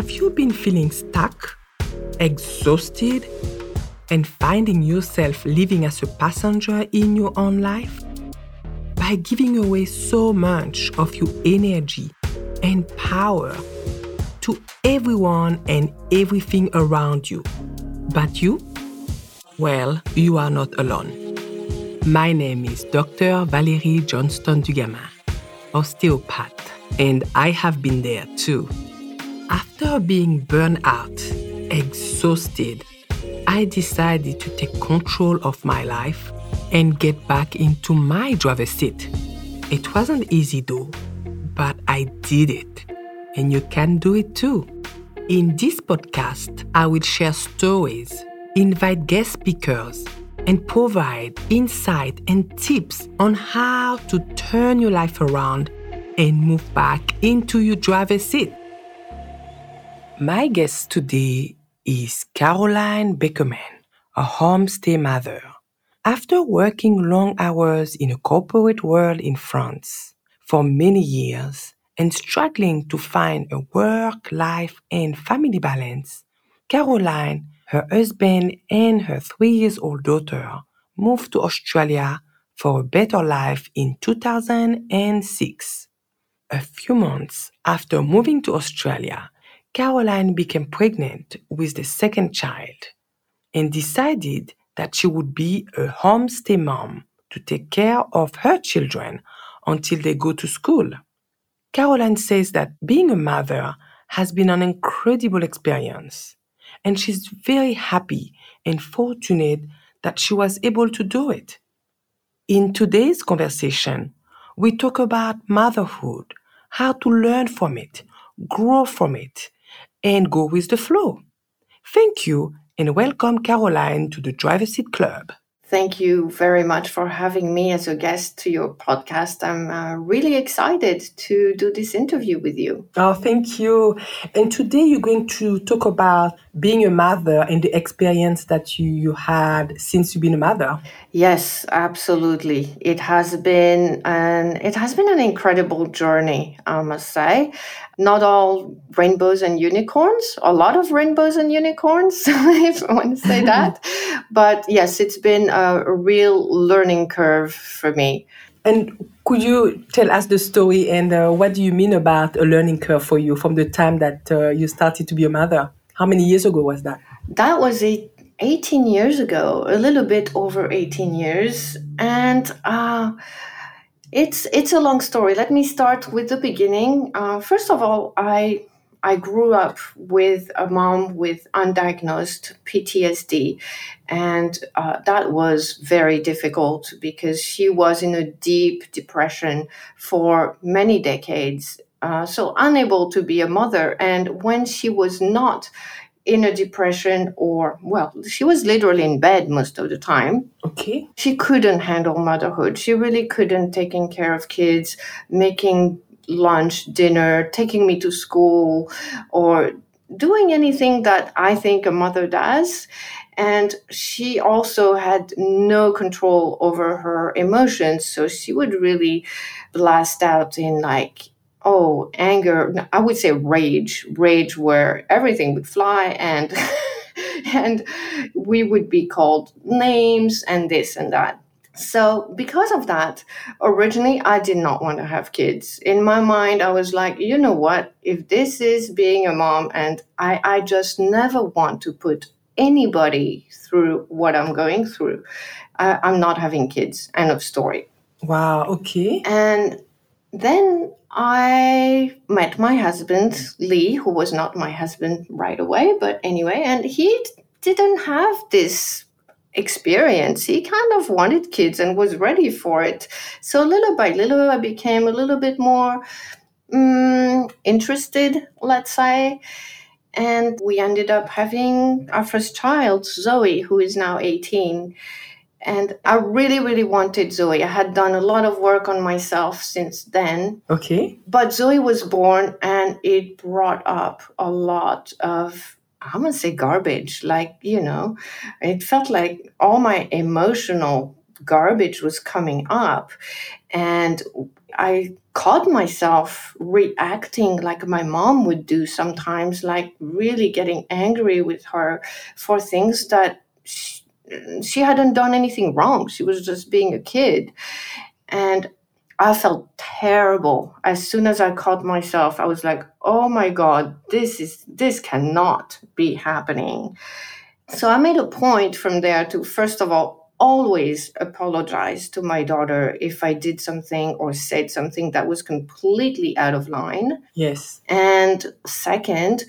Have you been feeling stuck, exhausted, and finding yourself living as a passenger in your own life? By giving away so much of your energy and power to everyone and everything around you. But you? Well, you are not alone. My name is Dr. Valerie Johnston Dugamin, osteopath, and I have been there too. After being burned out, exhausted, I decided to take control of my life and get back into my driver's seat. It wasn't easy though, but I did it, and you can do it too. In this podcast, I will share stories, invite guest speakers, and provide insight and tips on how to turn your life around and move back into your driver's seat. My guest today is Caroline Beckerman, a homestay mother. After working long hours in a corporate world in France for many years and struggling to find a work, life, and family balance, Caroline her husband and her three years old daughter moved to Australia for a better life in 2006. A few months after moving to Australia, Caroline became pregnant with the second child and decided that she would be a homestay mom to take care of her children until they go to school. Caroline says that being a mother has been an incredible experience and she's very happy and fortunate that she was able to do it. In today's conversation, we talk about motherhood, how to learn from it, grow from it, and go with the flow. Thank you and welcome Caroline to the Driver Seat Club. Thank you very much for having me as a guest to your podcast. I'm uh, really excited to do this interview with you. Oh, thank you. And today you're going to talk about being a mother and the experience that you, you had since you've been a mother. Yes, absolutely. It has been an it has been an incredible journey, I must say not all rainbows and unicorns, a lot of rainbows and unicorns, if I want to say that. but yes, it's been a, real learning curve for me. And could you tell us the story and uh, what do you mean about a learning curve for you from the time that uh, you started to be a mother? How many years ago was that? That was eight, 18 years ago, a little bit over 18 years. And uh, it's it's a long story. Let me start with the beginning. Uh, first of all, I I grew up with a mom with undiagnosed PTSD, and uh, that was very difficult because she was in a deep depression for many decades. Uh, so unable to be a mother, and when she was not in a depression or well she was literally in bed most of the time okay she couldn't handle motherhood she really couldn't taking care of kids making lunch dinner taking me to school or doing anything that i think a mother does. And she also had no control over her emotions so she would really blast out in like oh anger i would say rage rage where everything would fly and and we would be called names and this and that so because of that originally i did not want to have kids. In my mind i was like you know what? If this is being a mom and i i just never want to put anybody through what i'm going through I, i'm not having kids. End of story. Wow okay. And then I met my husband, Lee, who was not my husband right away, but anyway, and he didn't have this experience. He kind of wanted kids and was ready for it. So little by little, I became a little bit more um, interested, let's say. And we ended up having our first child, Zoe, who is now 18. And I really, really wanted Zoe. I had done a lot of work on myself since then. Okay. But Zoe was born and it brought up a lot of, I'm to say garbage. Like, you know, it felt like all my emotional garbage was coming up. And I caught myself reacting like my mom would do sometimes, like really getting angry with her for things that she, she hadn't done anything wrong. She was just being a kid. And I felt terrible. As soon as I caught myself, I was like, "Oh my god, this is this cannot be happening." So I made a point from there to first of all always apologize to my daughter if I did something or said something that was completely out of line. Yes. And second,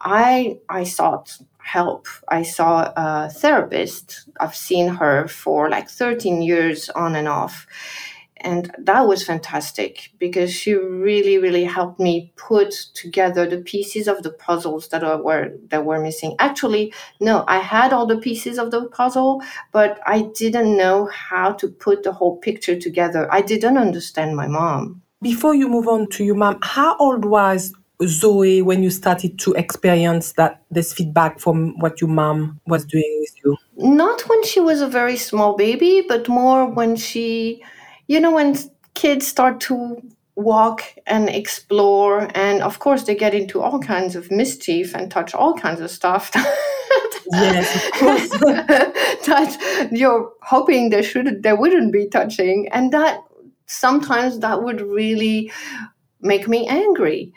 I I sought help. I saw a therapist. I've seen her for like 13 years on and off and that was fantastic because she really really helped me put together the pieces of the puzzles that were that were missing. Actually no i had all the pieces of the puzzle but i didn't know how to put the whole picture together. I didn't understand my mom. Before you move on to your mom how old was zoe when you started to experience that this feedback from what your mom was doing with you? Not when she was a very small baby but more when she you know, when kids start to walk and explore, and of course, they get into all kinds of mischief and touch all kinds of stuff. yes, of course. that you're hoping they should they wouldn't be touching, and that sometimes that would really make me angry.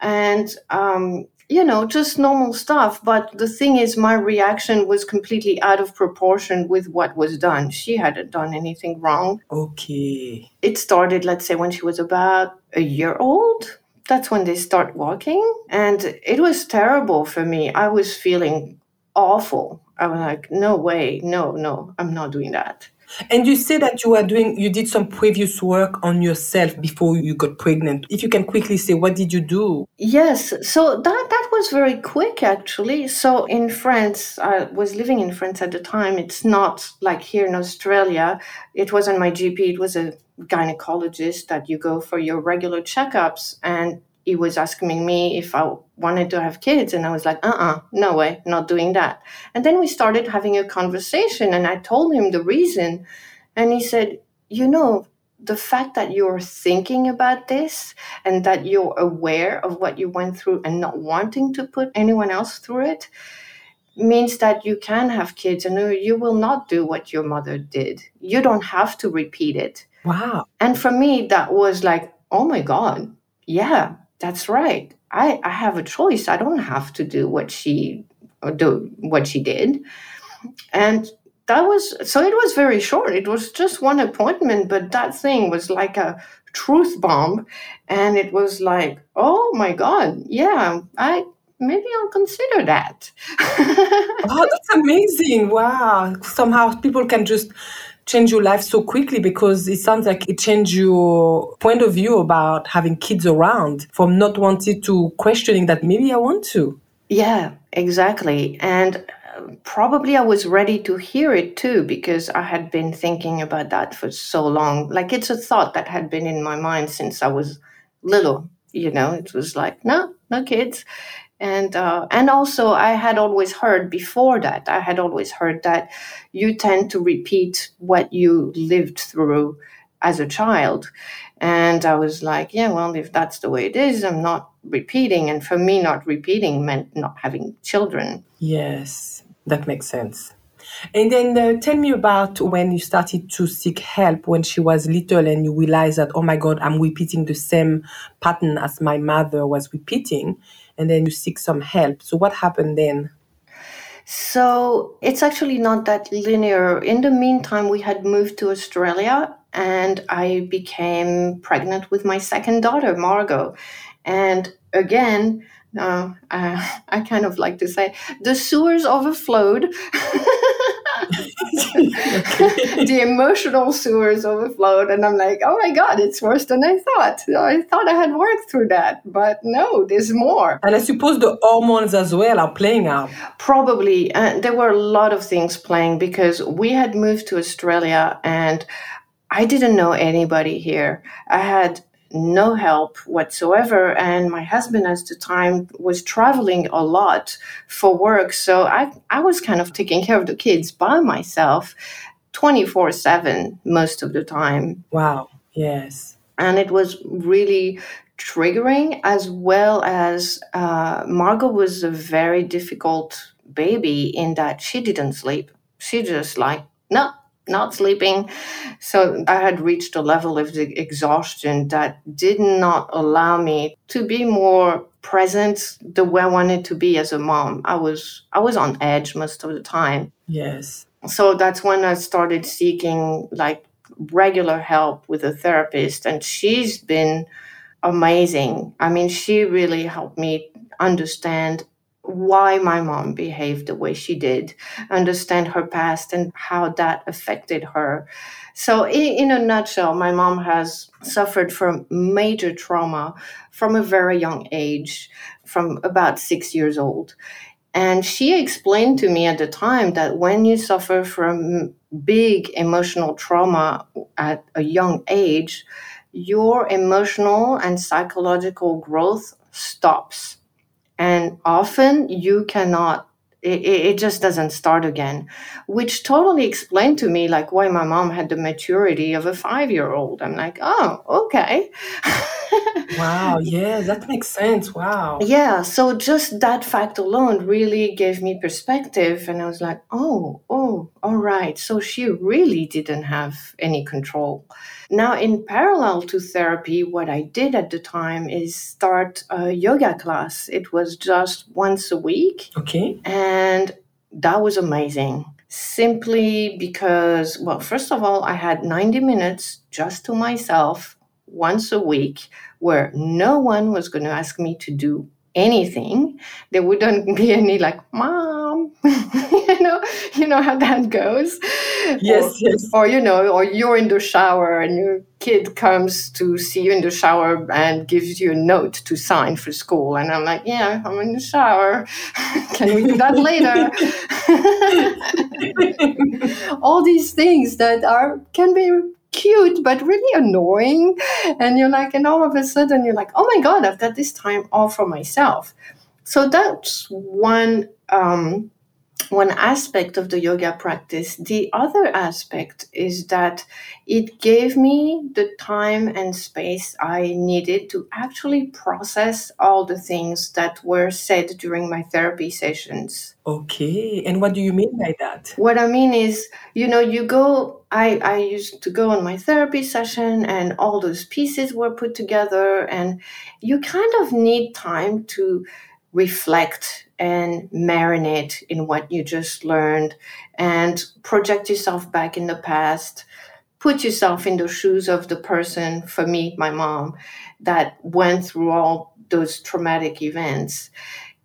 And um, you know, just normal stuff. But the thing is, my reaction was completely out of proportion with what was done. She hadn't done anything wrong. Okay. It started, let's say, when she was about a year old. That's when they start walking. And it was terrible for me. I was feeling awful. I was like, no way, no, no, I'm not doing that. And you say that you were doing, you did some previous work on yourself before you got pregnant. If you can quickly say, what did you do? Yes, so that that was very quick actually. So in France, I was living in France at the time. It's not like here in Australia. It wasn't my GP. It was a gynecologist that you go for your regular checkups, and he was asking me if I wanted to have kids. And I was like, uh uh-uh, uh no way, not doing that. And then we started having a conversation, and I told him the reason. And he said, You know, the fact that you're thinking about this and that you're aware of what you went through and not wanting to put anyone else through it means that you can have kids and you will not do what your mother did. You don't have to repeat it. Wow. And for me, that was like, oh my God, yeah, that's right. I, I have a choice. I don't have to do what she do what she did. And that was so it was very short. It was just one appointment, but that thing was like a truth bomb. And it was like, oh my God, yeah, I maybe I'll consider that. oh, that's amazing. Wow. Somehow people can just change your life so quickly because it sounds like it changed your point of view about having kids around from not wanting to questioning that maybe I want to. Yeah, exactly. And probably I was ready to hear it too because I had been thinking about that for so long. Like it's a thought that had been in my mind since I was little. You know, it was like, no, no kids and uh, and also I had always heard before that I had always heard that you tend to repeat what you lived through as a child, and I was like, yeah, well, if that's the way it is, I'm not repeating, and for me, not repeating meant not having children. Yes, that makes sense. And then uh, tell me about when you started to seek help when she was little and you realized that, oh my God, I'm repeating the same pattern as my mother was repeating and then you seek some help. So, what happened then? So, it's actually not that linear. In the meantime, we had moved to Australia and I became pregnant with my second daughter, Margot. And again, uh, I, I kind of like to say the sewers overflowed. the emotional sewers overflowed, and I'm like, oh my god, it's worse than I thought. I thought I had worked through that, but no, there's more. And I suppose the hormones as well are playing out. Probably, uh, there were a lot of things playing because we had moved to Australia, and I didn't know anybody here. I had no help whatsoever. And my husband at the time was traveling a lot for work. So I, I was kind of taking care of the kids by myself 24 7 most of the time. Wow. Yes. And it was really triggering as well as uh, Margot was a very difficult baby in that she didn't sleep. She just like, no, not sleeping. So I had reached a level of exhaustion that did not allow me to be more present the way I wanted to be as a mom. I was I was on edge most of the time. Yes. So that's when I started seeking like regular help with a therapist and she's been amazing. I mean, she really helped me understand why my mom behaved the way she did, understand her past and how that affected her. So, in, in, a nutshell, my mom has suffered from major trauma from a very young age, from about six years old. And she explained to me at the time that when you suffer from big emotional trauma at a young age, your emotional and psychological growth stops and often you cannot it, it just doesn't start again which totally explained to me like why my mom had the maturity of a five year old i'm like oh okay wow yeah that makes sense wow yeah so just that fact alone really gave me perspective and i was like oh oh all right so she really didn't have any control now, in parallel to therapy, what I did at the time is start a yoga class. It was just once a week. Okay. And that was amazing. Simply because, well, first of all, I had 90 minutes just to myself once a week where no one was going to ask me to do anything. There wouldn't be any like, mom, you know, you know how that goes. Yes, or, yes. Or you know, or you're in the shower and your kid comes to see you in the shower and gives you a note to sign for school, and I'm like, yeah, I'm in the shower. Can we do that later? All these things that are can be cute but really annoying. And you're like and all of a sudden you're like oh my god i've got this time all for myself. So that's one um, one aspect of the yoga practice. The other aspect is that it gave me the time and space I needed to actually process all the things that were said during my therapy sessions. Okay. And what do you mean by that? What I mean is, you know, you go, I, I used to go on my therapy session and all those pieces were put together, and you kind of need time to reflect and marinate in what you just learned and project yourself back in the past. Put yourself in the shoes of the person for me my mom that went through all those traumatic events.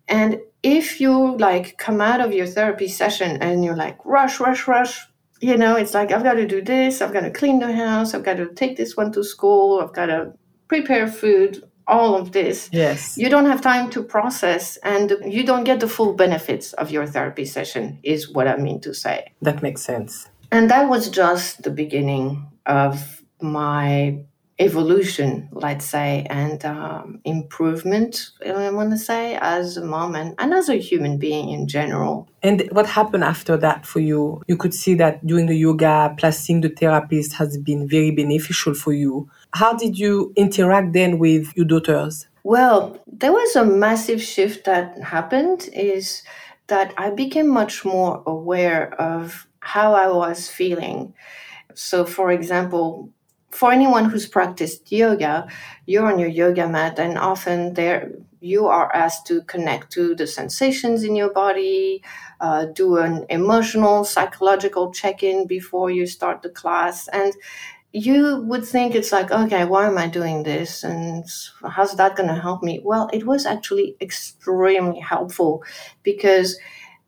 And if you like come out of your therapy session and you're like rush rush rush you know it's like i've got to do this. I've got to clean the house. I've got to take this one to school. I've got to prepare food all of this yes you don't have time to process and you don't get the full benefits of your therapy session is what i mean to say that makes sense and that was just the beginning of my evolution, let's say, and um, improvement, I want to say, as a mom and, and as a human being in general. And what happened after that for you? You could see that doing the yoga plus seeing the therapist has been very beneficial for you. How did you interact then with your daughters? Well, there was a massive shift that happened is that I became much more aware of how I was feeling. So, for example, for anyone who's practiced yoga, you're on your yoga mat, and often there you are asked to connect to the sensations in your body, uh, do an emotional, psychological check in before you start the class, and you would think it's like, okay, why am I doing this? And how's that going to help me? Well, it was actually extremely helpful because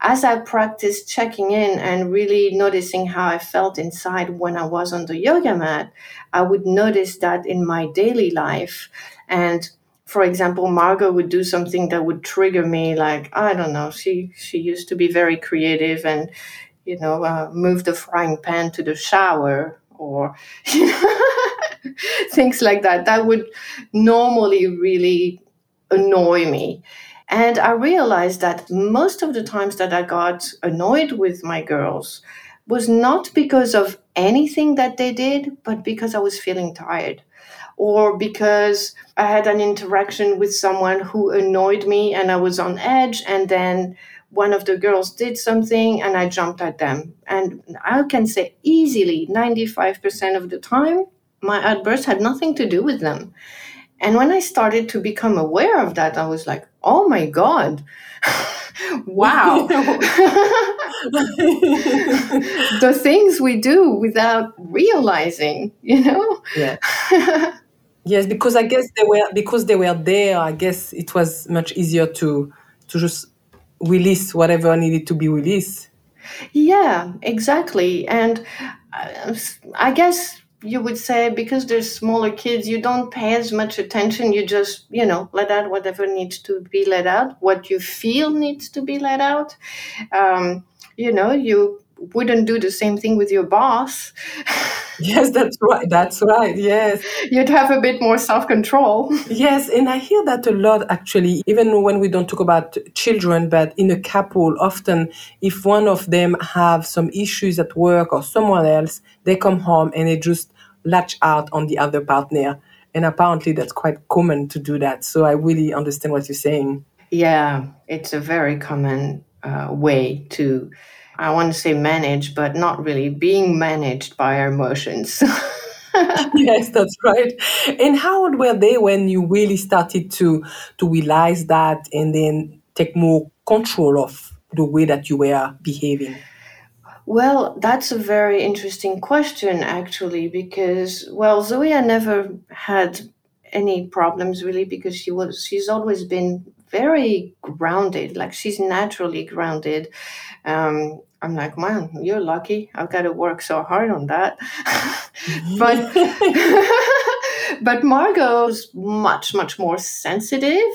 as I practiced checking in and really noticing how I felt inside when I was on the yoga mat, I would notice that in my daily life. And for example, Margot would do something that would trigger me, like I don't know, she she used to be very creative and you know uh, move the frying pan to the shower or things like that. That would normally really annoy me. And I realized that most of the times that I got annoyed with my girls was not because of anything that they did, but because I was feeling tired. or because I had an interaction with someone who annoyed me and I was on edge, and then one of the girls did something and I jumped at them. And I can say easily 95% of the time, my outburst had nothing to do with them. And when I started to become aware of that, I was like, oh my God, wow. the things we do without realizing, you know? Yeah. yes, because I guess they were because they were there, I guess it was much easier to to just release whatever needed to be released. Yeah, exactly. And uh, I guess you would say because there's smaller kids you don't pay as much attention you just you know let out whatever needs to be let out what you feel needs to be let out um, you know you wouldn't do the same thing with your boss yes that's right that's right yes you'd have a bit more self-control yes and i hear that a lot actually even when we don't talk about children but in a couple often if one of them have some issues at work or someone else they come home and they just latch out on the other partner. And apparently that's quite common to do that. So I really understand what you're saying. Yeah, it's a very common uh, way to, I want to say manage, but not really being managed by our emotions. yes, that's right. And how old were they when you really started to to realize that and then take more control of the way that you were behaving? Well, that's a very interesting question, actually, because well, Zoe never had any problems really because she was she's always been very grounded, like she's naturally grounded. Um, I'm like, man, you're lucky. I've got to work so hard on that. but but Margot's much much more sensitive,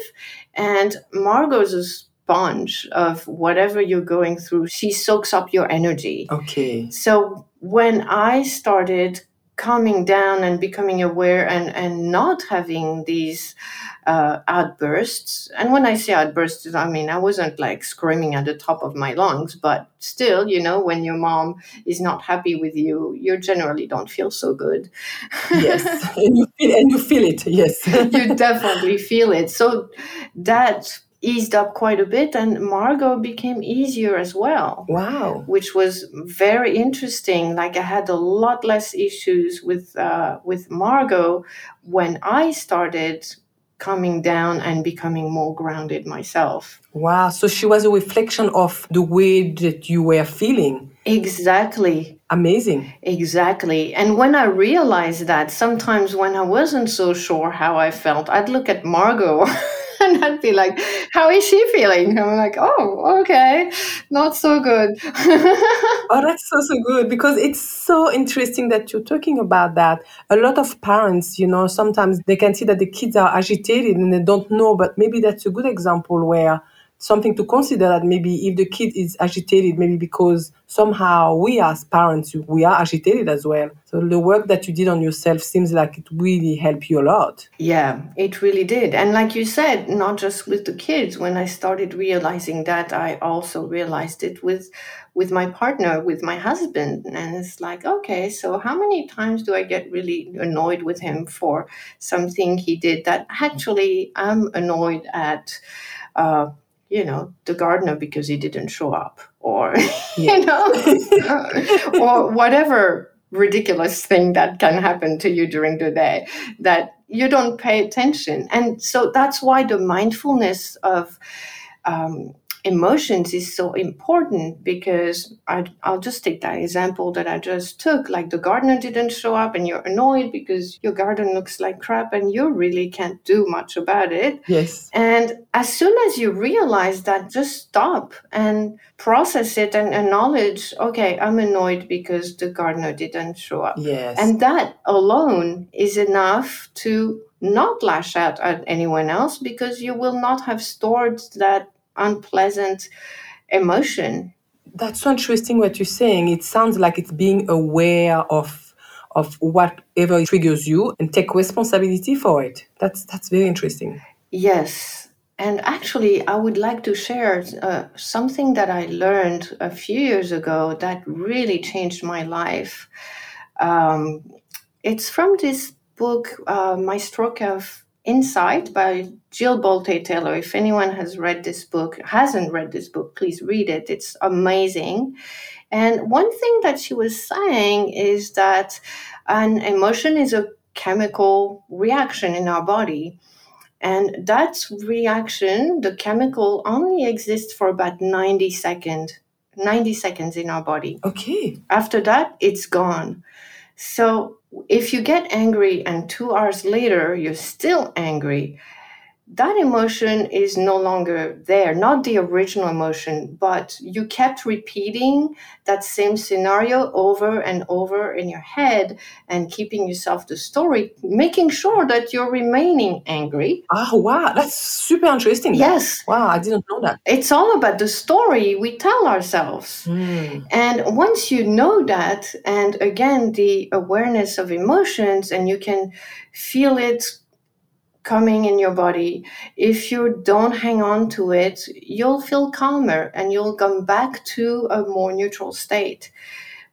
and Margot's a sponge of whatever you're going through. She soaks up your energy. Okay. So when I started calming down and becoming aware and, and not having these uh, outbursts. And when I say outbursts, I mean, I wasn't like screaming at the top of my lungs, but still, you know, when your mom is not happy with you, you generally don't feel so good. yes. and, you feel, and you feel it. Yes. you definitely feel it. So that eased up quite a bit and Margot became easier as well. Wow. Which was very interesting. Like I had a lot less issues with uh, with Margot when I started coming down and becoming more grounded myself. Wow. So she was a reflection of the way that you were feeling. Exactly. Amazing. Exactly. And when I realized that, sometimes when I wasn't so sure how I felt, I'd look at Margot and I'd be like, "How is she feeling?" I'm like, "Oh, okay, not so good." oh, that's so so good because it's so interesting that you're talking about that. A lot of parents, you know, sometimes they can see that the kids are agitated and they don't know, but maybe that's a good example where something to consider that maybe if the kid is agitated, maybe because somehow we as parents, we are agitated as well. So the work that you did on yourself seems like it really helped you a lot. Yeah, it really did. And like you said, not just with the kids, when I started realizing that, I also realized it with with my partner, with my husband. And it's like, okay, so how many times do I get really annoyed with him for something he did that actually I'm annoyed at? Uh, you know, the gardener because he didn't show up, or, you know, or whatever ridiculous thing that can happen to you during the day that you don't pay attention. And so that's why the mindfulness of, um, emotions is so important because I, will just take that example that I just took. Like the gardener didn't show up and you're annoyed because your garden looks like crap and you really can't do much about it. Yes. And as soon as you realize that, just stop and process it and acknowledge, okay, I'm annoyed because the gardener didn't show up. Yes. And that alone is enough to not lash out at anyone else because you will not have stored that unpleasant emotion. That's so interesting what you're saying. It sounds like it's being aware of of whatever triggers you and take responsibility for it. That's that's very interesting. Yes. And actually, I would like to share uh, something that I learned a few years ago that really changed my life. Um, it's from this book, uh, My Stroke of Insight by Jill Bolte Taylor. If anyone has read this book, hasn't read this book, please read it. It's amazing. And one thing that she was saying is that an emotion is a chemical reaction in our body. And that reaction, the chemical, only exists for about 90 seconds. 90 seconds in our body. Okay. After that, it's gone. So if you get angry and two hours later you're still angry, that emotion is no longer there, not the original emotion, but you kept repeating that same scenario over and over in your head and keeping yourself the story, making sure that you're remaining angry. Oh, wow. That's super interesting. Yes. Wow, I didn't know that. It's all about the story we tell ourselves. Mm. And once you know that, and again, the awareness of emotions, and you can feel it coming in your body, if you don't hang on to it, you'll feel calmer and you'll come back to a more neutral state.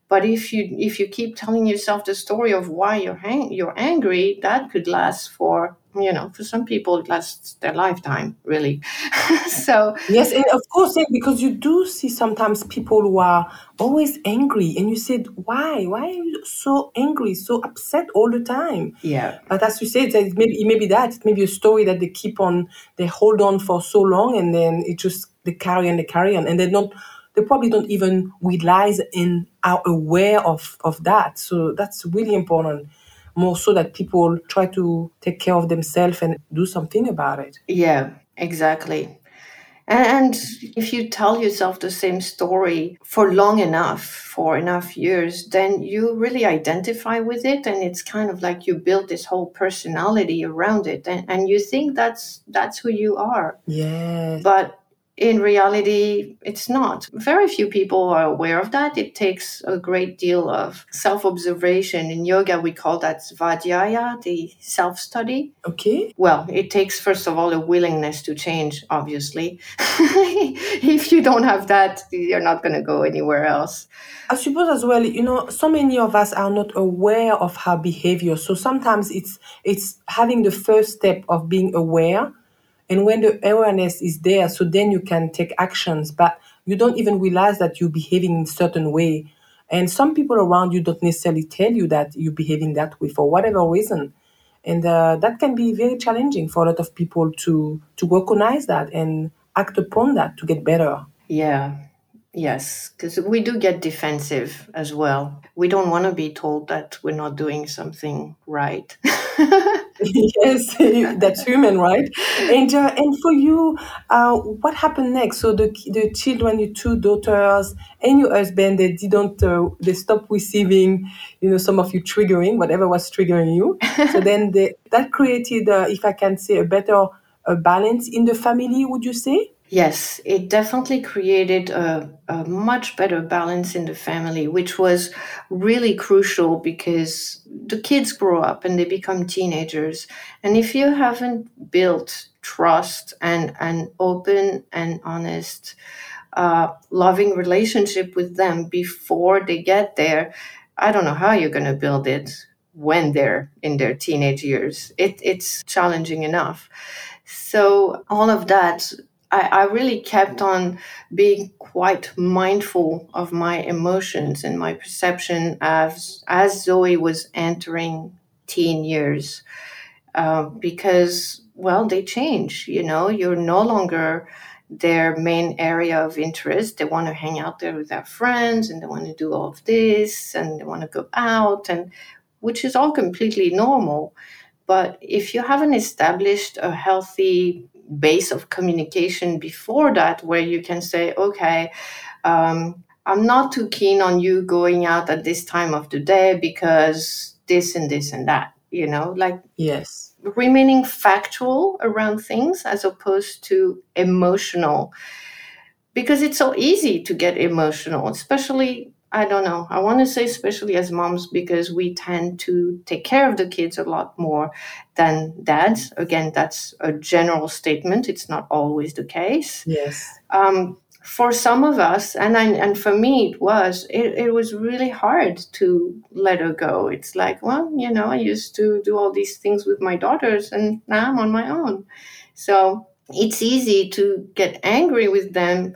But if you if you keep telling yourself the story of why you're hang- you're angry, that could last for you know for some people it lasts their lifetime really. so Yes, and of course, yeah, because you do see sometimes people who are always angry, and you said, "Why? Why are you so angry, so upset all the time?" yeah, But as you said, it may, it may be that it may be a story that they keep on, they hold on for so long, and then it just they carry on, they carry on, and they don't, they probably don't even realize and are aware of of that. So that's really important. More so that people try to take care of themselves and do something about it. yeah, exactly. And if you tell yourself the same story for long enough, for enough years, then you really identify with it, and it's kind of like you build this whole personality around it, and, and you think that's that's who you are. Yeah. But in reality, it's not. Very few people are aware of that. It takes a great deal of self observation. In yoga, we call that svadhyaya, the self study. Okay. Well, it takes, first of all, a willingness to change, obviously. if you don't have that, you're not going to go anywhere else. I suppose as well, you know, so many of us are not aware of our behavior. So sometimes it's it's having the first step of being aware, and when the awareness is there, so then you can take actions. But you don't even realize that you're behaving in certain way, and some people around you don't necessarily tell you that you're behaving that way for whatever reason, and uh, that can be very challenging for a lot of people to to recognize that and act upon that to get better. Yeah. Yes, because we do get defensive as well. We don't want to be told that we're not doing something right. yes, that's human, right? And uh, and for you, uh, what happened next? So the the children, your two daughters, and your husband, they didn't, uh, they stopped receiving, you know, some of you triggering, whatever was triggering you. so then they, that created, uh, if I can say, a better uh, balance in the family. Would you say? Yes, it definitely created a, a much better balance in the family, which was really crucial because the kids grow up and they become teenagers. And if you haven't built trust and an open and honest, uh, loving relationship with them before they get there, I don't know how you're going to build it when they're in their teenage years. It, it's challenging enough. So, all of that I, I really kept on being quite mindful of my emotions and my perception as as Zoe was entering teen years, uh, because well, they change. You know, you're no longer their main area of interest. They want to hang out there with their friends, and they want to do all of this, and they want to go out, and which is all completely normal. But if you haven't established a healthy base of communication before that where you can say okay um, i'm not too keen on you going out at this time of the day because this and this and that you know like Yes. remaining factual around things as opposed to emotional because it's so easy to get emotional especially i don't know i want to say especially as moms because we tend to take care of the kids a lot more than dads again that's a general statement it's not always the case Yes. um, for some of us, and I, and for me it was, it, it was really hard to let her go. It's like, well, you know, I used to do all these things with my daughters, and now I'm on my own. So it's easy to get angry with them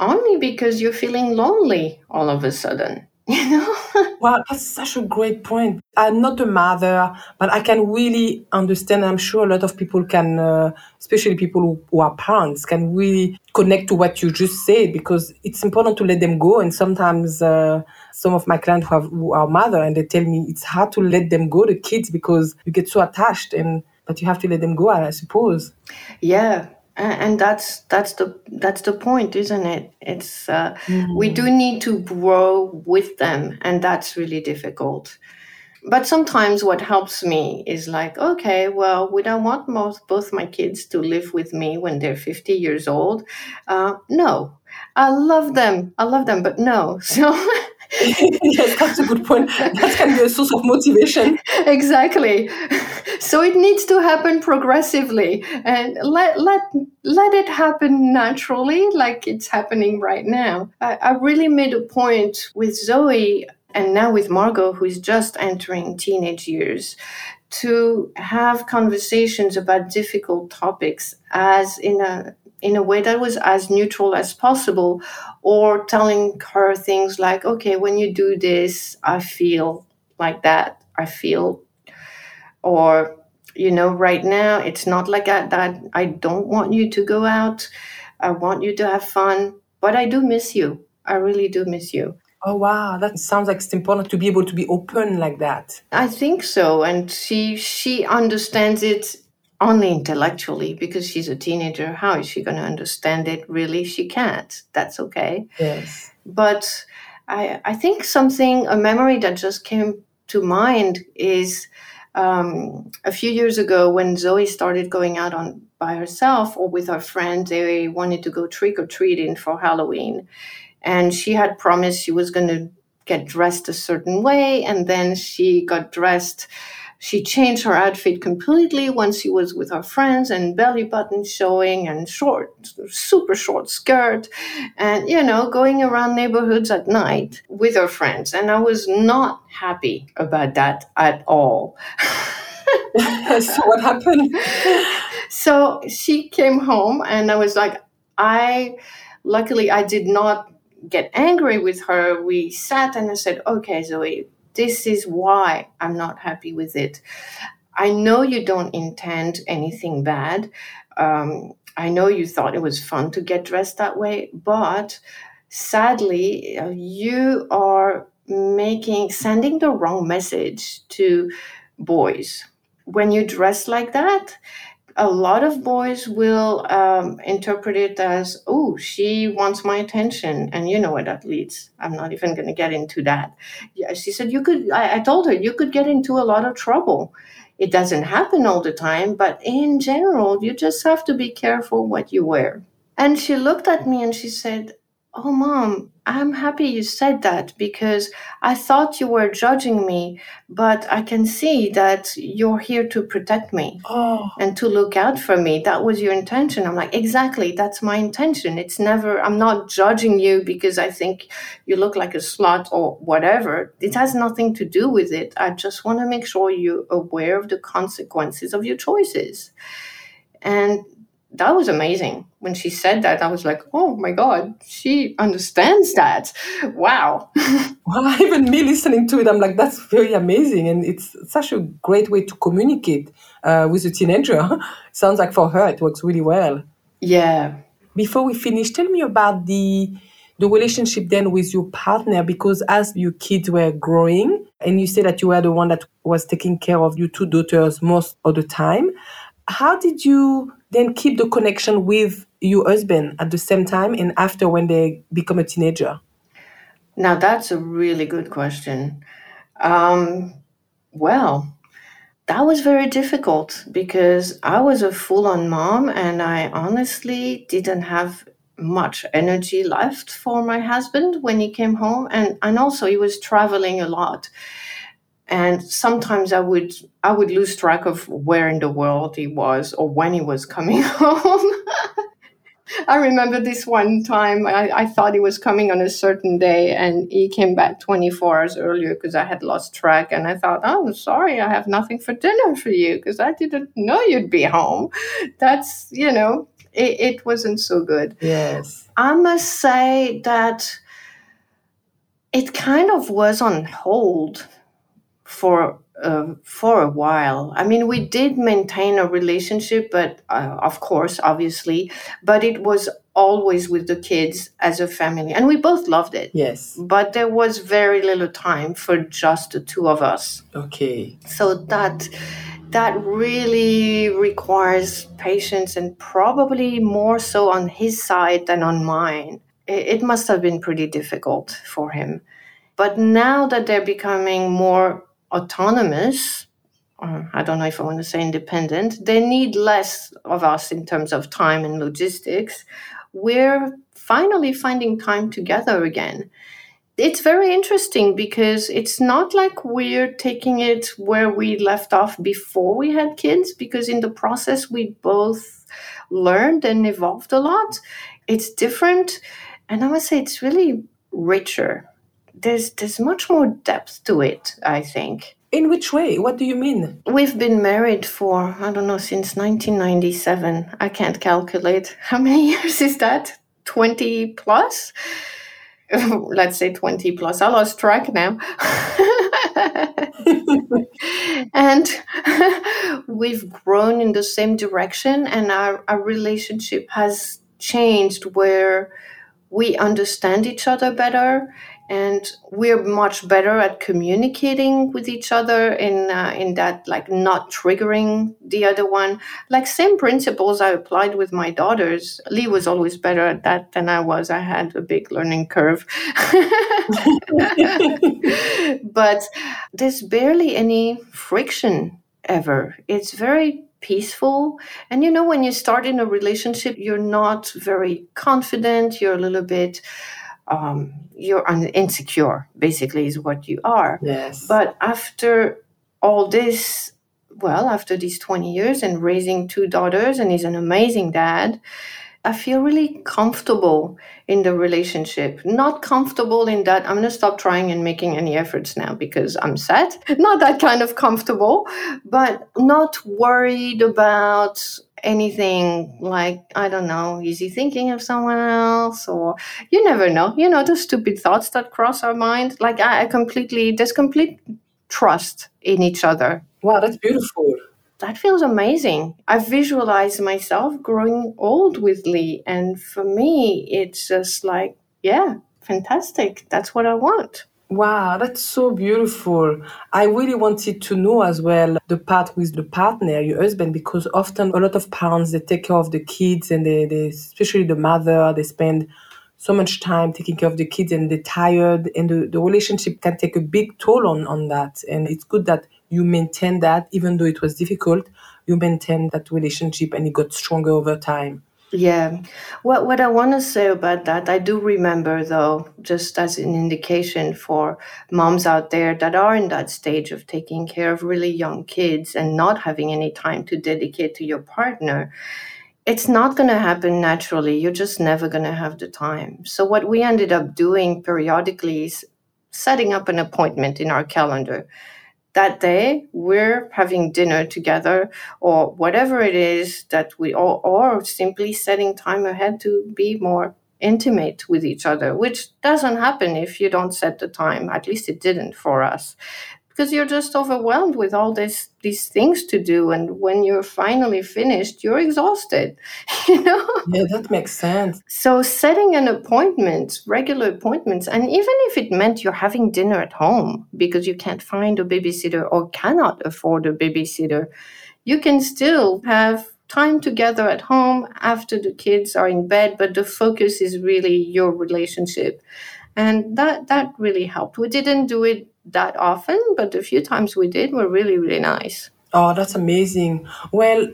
only because you're feeling lonely all of a sudden. You know? well, that's such a great point. I'm not a mother, but I can really understand. I'm sure a lot of people can, uh, especially people who, who, are parents, can really connect to what you just said because it's important to let them go. And sometimes uh, some of my clients who, have, who are mother and they tell me it's hard to let them go, the kids, because you get so attached and but you have to let them go, I suppose. Yeah, and that's that's the that's the point isn't it it's uh, mm-hmm. we do need to grow with them and that's really difficult but sometimes what helps me is like okay well we don't want most both my kids to live with me when they're 50 years old uh, no i love them i love them but no so yes, that's a good point. That can be a source of motivation. Exactly. So it needs to happen progressively and let let let it happen naturally, like it's happening right now. I, I really made a point with Zoe and now with Margot, who is just entering teenage years, to have conversations about difficult topics as in a in a way that was as neutral as possible, or telling her things like, okay, when you do this, I feel like that. I feel, or, you know, right now, it's not like I, that. I don't want you to go out. I want you to have fun, but I do miss you. I really do miss you. Oh wow, that sounds like it's important to be able to be open like that. I think so, and she she understands it only intellectually because she's a teenager. How is she going to understand it? Really, she can't. That's okay. Yes. But I, I think something, a memory that just came to mind is um, a few years ago when Zoe started going out on by herself or with her friends. They wanted to go trick or treating for Halloween, and she had promised she was going to get dressed a certain way, and then she got dressed she changed her outfit completely when she was with her friends and belly button showing and short, super short skirt and, you know, going around neighborhoods at night with her friends. And I was not happy about that at all. so what happened? so she came home and I was like, I, luckily I did not get angry with her. We sat and I said, okay, Zoe, this is why I'm not happy with it. I know you don't intend anything bad. Um, I know you thought it was fun to get dressed that way, but sadly, uh, you are making sending the wrong message to boys when you dress like that a lot of boys will um, interpret it as, oh, she wants my attention. And you know where that leads. I'm not even going to get into that. Yeah, she said, you could, I, I told her, you could get into a lot of trouble. It doesn't happen all the time, but in general, you just have to be careful what you wear. And she looked at me and she said, Oh, mom, I'm happy you said that because I thought you were judging me, but I can see that you're here to protect me oh. and to look out for me. That was your intention. I'm like, exactly, that's my intention. It's never, I'm not judging you because I think you look like a slut or whatever. It has nothing to do with it. I just want to make sure you're aware of the consequences of your choices. And that was amazing. When she said that, I was like, oh my God, she understands that. Wow. well, even me listening to it, I'm like, that's very amazing. And it's such a great way to communicate uh, with a teenager. Sounds like for her, it works really well. Yeah. Before we finish, tell me about the the relationship then with your partner because as your kids were growing and you said that you were the one that was taking care of your two daughters most of the time how did you then keep the connection with your husband at the same time and after when they become a teenager? Now, that's a really good question. Um, well, that was very difficult because I was a full on mom and I honestly didn't have much energy left for my husband when he came home. And, and also, he was traveling a lot and sometimes i would i would lose track of where in the world he was or when he was coming home I remember this one time I, I, thought he was coming on a certain day and he came back 24 hours earlier because I had lost track. And I thought, oh, sorry, I have nothing for dinner for you because I didn't know you'd be home. That's, you know, it, it wasn't so good. Yes. I must say that it kind of was on hold for uh, for a while. I mean, we did maintain a relationship, but uh, of course, obviously, but it was always with the kids as a family, and we both loved it. Yes. But there was very little time for just the two of us. Okay. So that that really requires patience and probably more so on his side than on mine. It, it must have been pretty difficult for him. But now that they're becoming more autonomous, or I don't know if I want to say independent, they need less of us in terms of time and logistics. We're finally finding time together again. It's very interesting because it's not like we're taking it where we left off before we had kids, because in the process, we both learned and evolved a lot. It's different. And I would say, it's really richer there's there's much more depth to it i think. In which way? What do you mean? We've been married for i don't know since 1997 i can't calculate. How many years is that? 20 plus? Let's say 20 plus. I lost track now. And we've grown in the same direction and our, our relationship has changed where we understand each other better and we're much better at communicating with each other in uh, in that like not triggering the other one. Like same principles i applied with my daughters. Lee was always better at that than i was. I had a big learning curve. But there's barely any friction ever. It's very peaceful. And you know, when you start in a relationship, you're not very confident, you're a little bit um, you're insecure basically is what you are. Yes. But after all this well after these 20 years and raising two daughters and he's an amazing dad i feel really comfortable in the relationship. Not comfortable in that i'm going to stop trying and making any efforts now because i'm sad. Not that kind of comfortable but not worried about anything like i don't know is he thinking of someone else or you never know. You know the stupid thoughts that cross our mind. Like i, I completely there's complete trust in each other. Wow that's beautiful that feels amazing i visualize myself growing old with lee and for me it's just like yeah fantastic that's what i want Wow, that's so beautiful. I really wanted to know as well the part with the partner, your husband, because often a lot of parents they take care of the kids and they, they especially the mother, they spend so much time taking care of the kids and they're tired and the, the relationship can take a big toll on, on that. And it's good that you maintain that even though it was difficult, you maintain that relationship and it got stronger over time. Yeah. What what I want to say about that, I do remember though, just as an indication for moms out there that are in that stage of taking care of really young kids and not having any time to dedicate to your partner. It's not going to happen naturally. You're just never going to have the time. So what we ended up doing periodically is setting up an appointment in our calendar that day we're having dinner together or whatever it is that we all or simply setting time ahead to be more intimate with each other which doesn't happen if you don't set the time. At least it didn't for us because you're just overwhelmed with all this these things to do and when you're finally finished you're exhausted you know? Yeah that makes sense. So setting an appointment regular appointments and even if it meant you're having dinner at home because you can't find a babysitter or cannot afford a babysitter you can still have time together at home after the kids are in bed but the focus is really your relationship. And that that really helped. We didn't do it that often, but the few times we did were really, really nice. Oh, that's amazing. Well,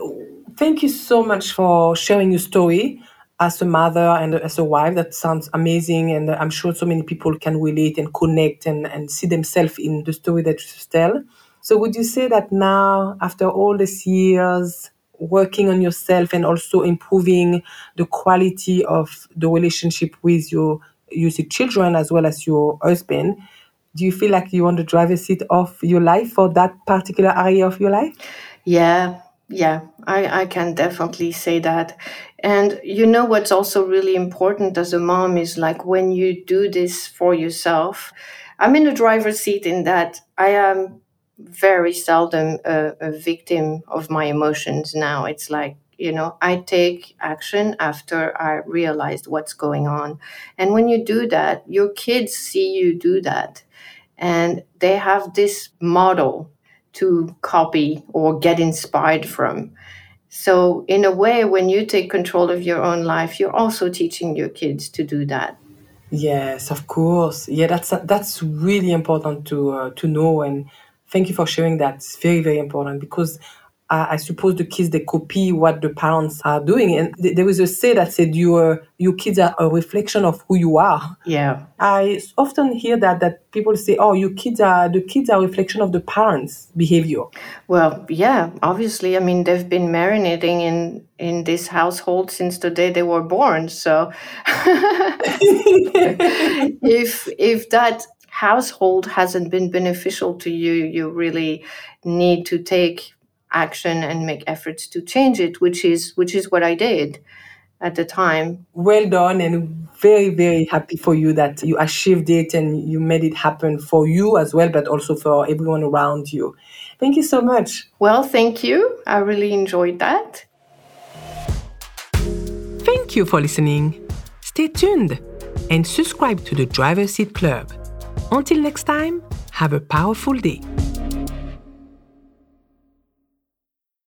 thank you so much for sharing your story as a mother and as a wife. That sounds amazing. And I'm sure so many people can relate and connect and, and see themselves in the story that you tell. So, would you say that now, after all these years, working on yourself and also improving the quality of the relationship with your your children as well as your husband do you feel like you're on the driver's seat of your life for that particular area of your life? Yeah yeah I, I can definitely say that. And you know what's also really important as a mom is like when you do this for yourself i'm in the driver's seat in that i am very seldom a, a victim of my emotions now. It's like you know i take action after i realized what's going on. And when you do that your kids see you do that and they have this model to copy or get inspired from. So in a way when you take control of your own life you're also teaching your kids to do that. Yes of course. Yeah that's that's really important to uh, to know. And thank you for sharing that. It's very very important because uh, I suppose the kids they copy what the parents are doing, and th- there was a say that said your your kids are a reflection of who you are. Yeah, I often hear that that people say, "Oh, your kids are the kids are a reflection of the parents' behavior." Well, yeah, obviously, I mean they've been marinating in in this household since the day they were born. So if if that household hasn't been beneficial to you, you really need to take action and make efforts to change it, which is which is what I did at the time. Well done and very, very happy for you that you achieved it and you made it happen for you as well, but also for everyone around you. Thank you so much. Well, thank you. I really enjoyed that. Thank you for listening. Stay tuned and subscribe to the Driver Seat Club. Until next time, have a powerful day.